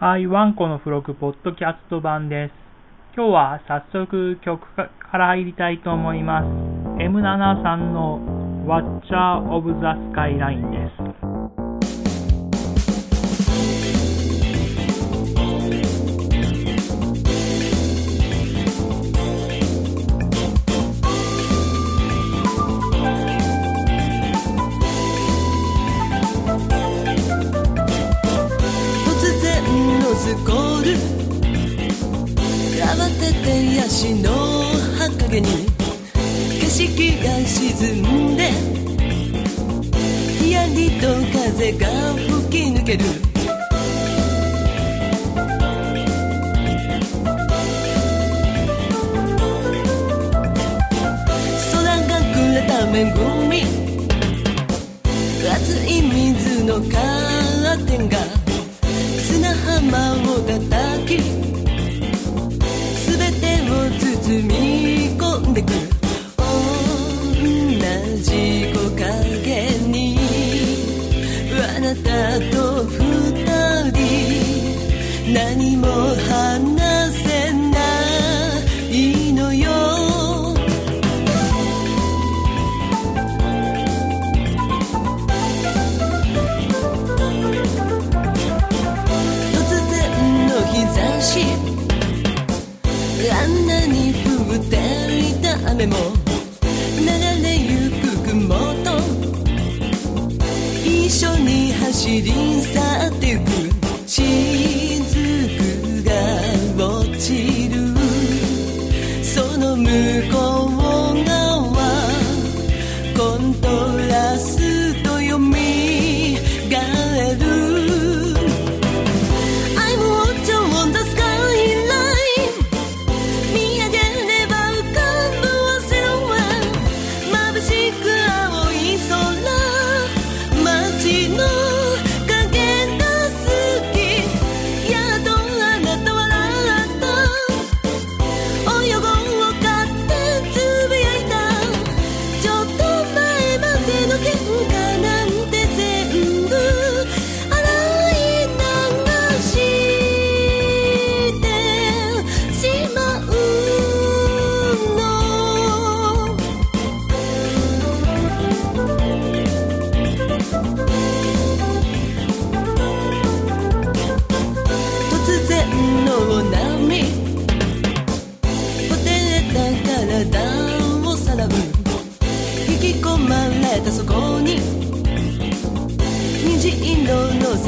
はい、ワンコの付録ポッドキャスト版です。今日は早速曲から入りたいと思います。M73 の Watcher of the Skyline です。ける。空がくれた恵み。熱い水のカーテンが。砂浜を叩き。全てを包み込んでく。る同じ木陰に。あなたと何も話せないのよ。突然の日差し。あんなに降っていた雨も。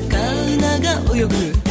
魚が泳ぐ。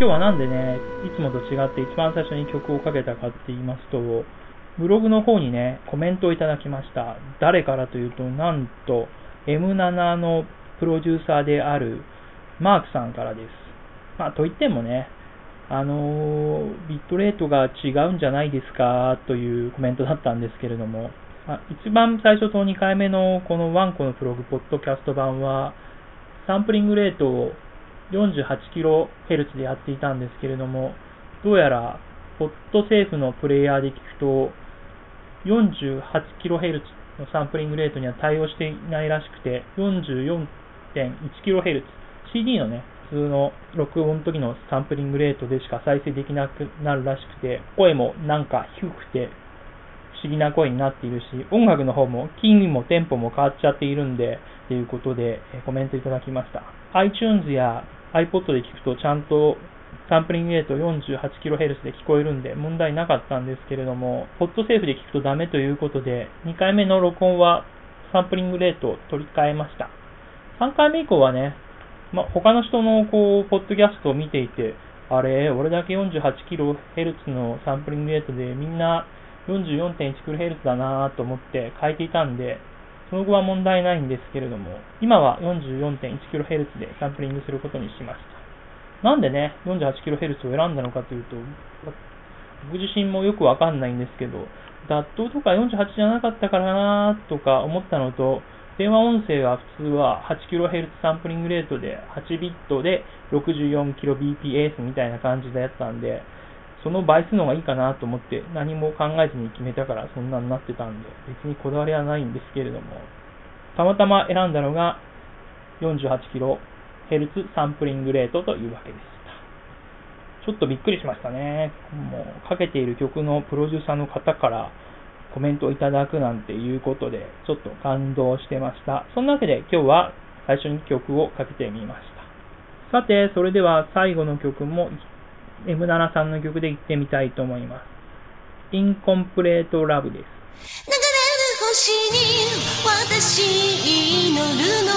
今日はなんでね、いつもと違って一番最初に曲をかけたかって言いますと、ブログの方にね、コメントをいただきました。誰からというと、なんと、M7 のプロデューサーであるマークさんからです。まあ、といってもね、あの、ビットレートが違うんじゃないですかというコメントだったんですけれども、あ一番最初と2回目のこのワンコのプログ、ポッドキャスト版は、サンプリングレートを 48kHz でやっていたんですけれども、どうやら、ポッドセーフのプレイヤーで聞くと、48kHz のサンプリングレートには対応していないらしくて、44.1kHz、CD のね、普通の録音時のサンプリングレートでしか再生できなくなるらしくて、声もなんか低くて不思議な声になっているし、音楽の方もキーもテンポも変わっちゃっているんで、ということでコメントいただきました。iTunes や iPod で聞くとちゃんとサンプリングレート 48kHz で聞こえるんで問題なかったんですけれども、ポッドセーフで聞くとダメということで、2回目の録音はサンプリングレートを取り替えました。3回目以降はね、ま他の人のこう、ポッドキャストを見ていて、あれ、俺だけ 48kHz のサンプリングレートでみんな 44.1kHz だなと思って変えていたんで、その後は問題ないんですけれども、今は 44.1kHz でサンプリングすることにしました。なんでね、48kHz を選んだのかというと、僕自身もよくわかんないんですけど、ダットとか48じゃなかったからなとか思ったのと、電話音声は普通は 8kHz サンプリングレートで8ビットで 64kbps みたいな感じでやったんで、その倍数の方がいいかなと思って何も考えずに決めたからそんなになってたんで、別にこだわりはないんですけれども、たまたま選んだのが 48kHz サンプリングレートというわけでした。ちょっとびっくりしましたね。もうかけている曲のプロデューサーの方からコメントをいただくなんていうことで、ちょっと感動してました。そんなわけで今日は最初に曲をかけてみました。さて、それでは最後の曲も M7 さんの曲で行ってみたいと思います。インコンプレートラブです。流れる星に私祈るの